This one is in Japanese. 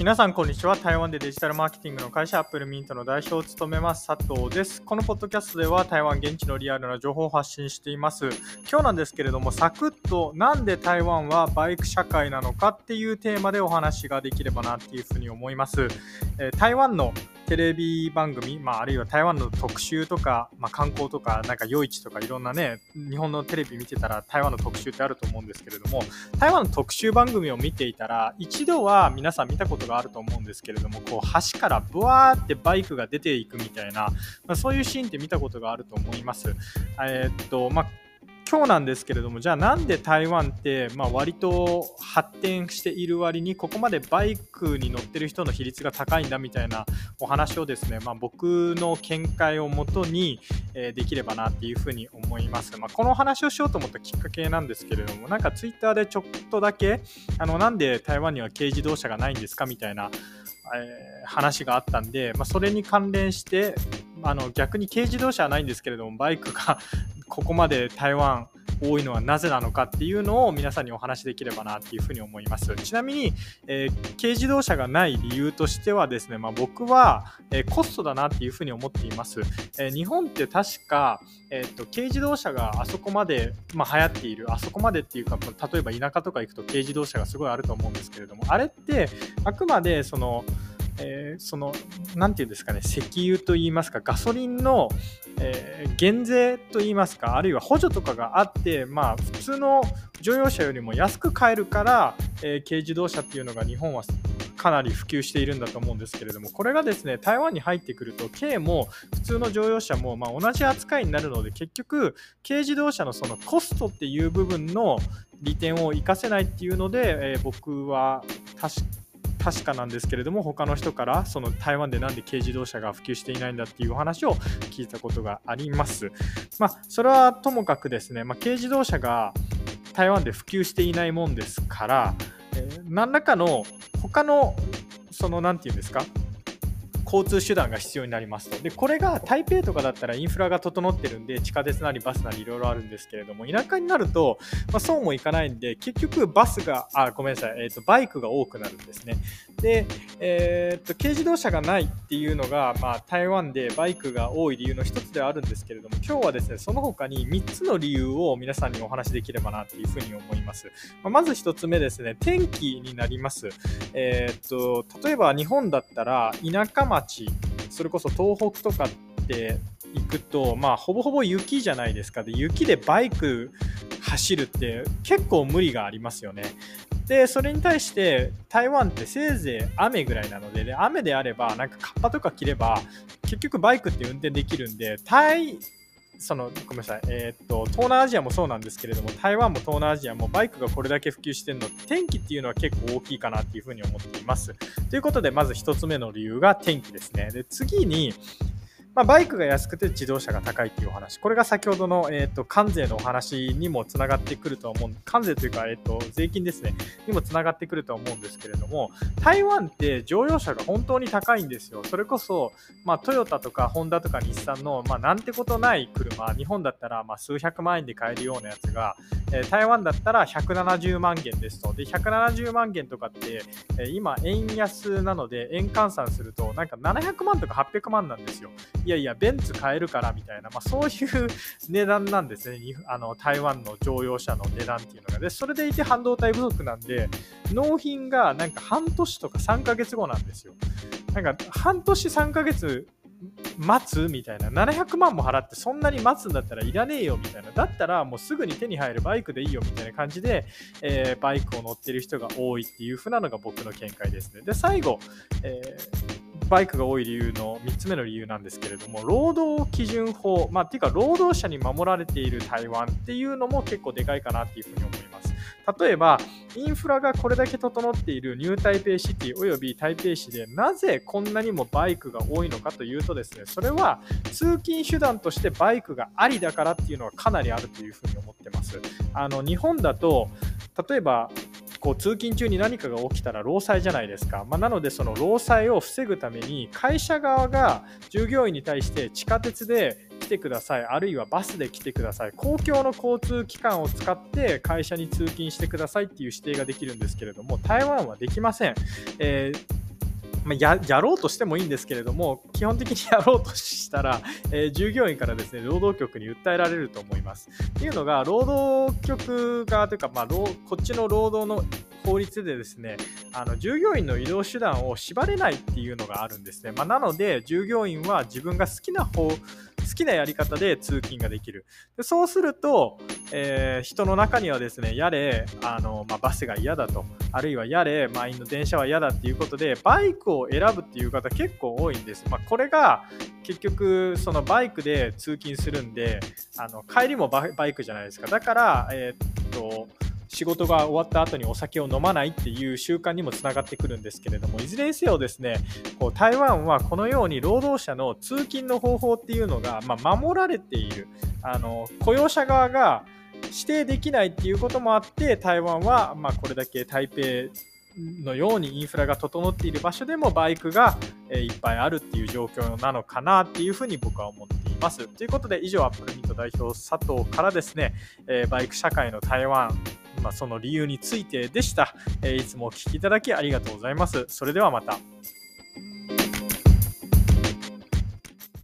皆さんこんにちは。台湾でデジタルマーケティングの会社アップルミントの代表を務めます佐藤です。このポッドキャストでは台湾現地のリアルな情報を発信しています。今日なんですけれどもサクッとなんで台湾はバイク社会なのかっていうテーマでお話ができればなっていうふうに思います、えー、台湾のテレビ番組、まあ、あるいは台湾の特集とか、まあ、観光とか、なんか夜市とかいろんなね、日本のテレビ見てたら台湾の特集ってあると思うんですけれども、台湾の特集番組を見ていたら、一度は皆さん見たことがあると思うんですけれども、こう橋からブワーってバイクが出ていくみたいな、まあ、そういうシーンって見たことがあると思います。えー、っと、まあ今日なんですけれども、じゃあなんで台湾って、まあ、割と発展している割に、ここまでバイクに乗ってる人の比率が高いんだみたいなお話をですね、まあ、僕の見解をもとに、えー、できればなっていうふうに思います。まあ、この話をしようと思ったきっかけなんですけれども、なんかツイッターでちょっとだけ、あのなんで台湾には軽自動車がないんですかみたいな、えー、話があったんで、まあ、それに関連して、あの逆に軽自動車はないんですけれども、バイクがここまで台湾多いのはなぜなのかっていうのを皆さんにお話しできればなっていうふうに思います。ちなみに、えー、軽自動車がない理由としてはですね、まあ、僕は、えー、コストだなっていうふうに思っています。えー、日本って確か、えーと、軽自動車があそこまで、まあ、流行っている、あそこまでっていうか、例えば田舎とか行くと軽自動車がすごいあると思うんですけれども、あれってあくまでその、えー、その、なんていうんですかね、石油といいますか、ガソリンの、えー、減税といいますか、あるいは補助とかがあって、まあ、普通の乗用車よりも安く買えるから、えー、軽自動車っていうのが日本はかなり普及しているんだと思うんですけれども、これがですね、台湾に入ってくると、軽も普通の乗用車もま同じ扱いになるので、結局、軽自動車のそのコストっていう部分の利点を活かせないっていうので、えー、僕は確確かなんですけれども他の人からその台湾でなんで軽自動車が普及していないんだっていうお話を聞いたことがあります。まあ、それはともかくですね、まあ、軽自動車が台湾で普及していないもんですから、えー、何らかの他のその何て言うんですか交通手段が必要になりますと。で、これが台北とかだったらインフラが整ってるんで、地下鉄なりバスなりいろいろあるんですけれども、田舎になると、まあ、そうもいかないんで、結局バスが、あ、ごめんなさい、えっ、ー、と、バイクが多くなるんですね。で、えっ、ー、と、軽自動車がないっていうのが、まあ、台湾でバイクが多い理由の一つではあるんですけれども、今日はですね、その他に3つの理由を皆さんにお話しできればなっていうふうに思います。まあ、まず1つ目ですね、天気になります。えっ、ー、と、例えば日本だったら、田舎町町それこそ東北とかって行くとまあほぼほぼ雪じゃないですか。で雪でバイク走るって結構無理がありますよね。でそれに対して台湾ってせいぜい雨ぐらいなのでで雨であればなんかカッパとか着れば結局バイクって運転できるんで台そのごめんなさい、えー、っと東南アジアもそうなんですけれども台湾も東南アジアもバイクがこれだけ普及してるの天気っていうのは結構大きいかなっていうふうに思っています。ということでまず1つ目の理由が天気ですね。で次にまあ、バイクが安くて自動車が高いっていうお話、これが先ほどの、えーと、関税のお話にもつながってくると思う、関税というか、えーと、税金ですね、にもつながってくると思うんですけれども、台湾って乗用車が本当に高いんですよ。それこそ、まあ、トヨタとかホンダとか日産の、まあ、なんてことない車、日本だったらまあ数百万円で買えるようなやつが、えー、台湾だったら170万元ですと。で、170万元とかって、えー、今、円安なので、円換算すると、なんか700万とか800万なんですよ。いやいや、ベンツ買えるからみたいな、まあ、そういう 値段なんですね。あの台湾の乗用車の値段っていうのが。で、それでいて半導体不足なんで、納品がなんか半年とか3ヶ月後なんですよ。なんか半年3ヶ月待つみたいな700万も払ってそんなに待つんだったらいらねえよみたいなだったらもうすぐに手に入るバイクでいいよみたいな感じで、えー、バイクを乗ってる人が多いっていう風なのが僕の見解ですねで最後、えーバイクが多い理由の3つ目の理由なんですけれども、労働基準法、まあ、っていうか、労働者に守られている台湾っていうのも結構でかいかなっていうふうに思います。例えば、インフラがこれだけ整っている New Taipei City および台北市でなぜこんなにもバイクが多いのかというとですね、それは通勤手段としてバイクがありだからっていうのはかなりあるというふうに思ってます。あの日本だと例えばこう通勤中に何かが起きたら労災じゃないですか、まあ、なのでその労災を防ぐために会社側が従業員に対して地下鉄で来てください。あるいはバスで来てください。公共の交通機関を使って会社に通勤してくださいっていう指定ができるんですけれども台湾はできません、えーまあ、ややろうとしてもいいんですけれども、基本的にやろうとしたら、えー、従業員からですね、労働局に訴えられると思います。っていうのが、労働局側というか、まあ、こっちの労働の法律でですね、あの従業員の移動手段を縛れないっていうのがあるんですね。まあ、なので、従業員は自分が好きな方、好きなやり方で通勤ができる。でそうすると、えー、人の中にはですね、やれ、あのまあ、バスが嫌だと、あるいはやれ、満員の電車は嫌だっていうことで、バイクを選ぶっていう方結構多いんです。まあ、これが結局、そのバイクで通勤するんで、あの帰りもバイクじゃないですか。だから、えー、っと、仕事が終わった後にお酒を飲まないっていう習慣にもつながってくるんですけれどもいずれにせよですねこう台湾はこのように労働者の通勤の方法っていうのが、まあ、守られているあの雇用者側が指定できないっていうこともあって台湾は、まあ、これだけ台北のようにインフラが整っている場所でもバイクがいっぱいあるっていう状況なのかなっていうふうに僕は思っています。ということで以上 applemint 代表佐藤からですねバイク社会の台湾まあ、その理由についてでした、えいつもお聴きいただきありがとうございます。それではまた。